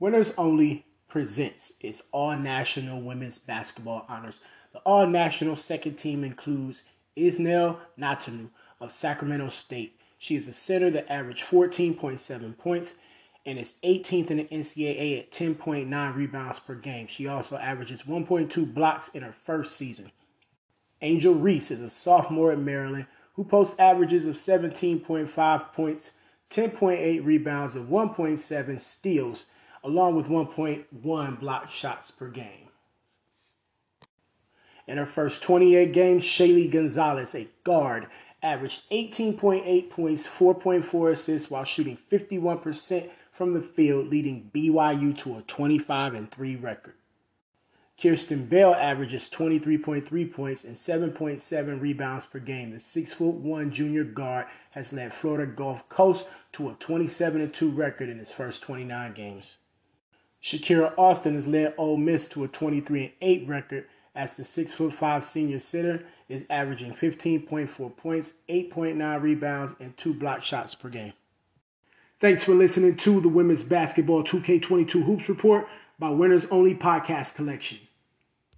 Winners Only presents its All National Women's Basketball Honors. The All National second team includes Isnelle Natabou of Sacramento State. She is a center that averaged 14.7 points and is 18th in the NCAA at 10.9 rebounds per game. She also averages 1.2 blocks in her first season. Angel Reese is a sophomore at Maryland who posts averages of 17.5 points, 10.8 rebounds, and 1.7 steals, along with 1.1 block shots per game. In her first 28 games, Shaylee Gonzales, a guard, averaged 18.8 points, 4.4 assists while shooting 51% from the field, leading BYU to a 25 and 3 record. Kierstan Bell averages 23.3 points and 7.7 rebounds per game. The 6'1 junior guard has led Florida Gulf Coast to a 27 2 record in his first 29 games. Shakira Austin has led Ole Miss to a 23 8 record as the 6'5 senior center is averaging 15.4 points, 8.9 rebounds, and 2 block shots per game. Thanks for listening to the Women's Basketball 2K22 Hoops Report by Winners Only Podcast Collection.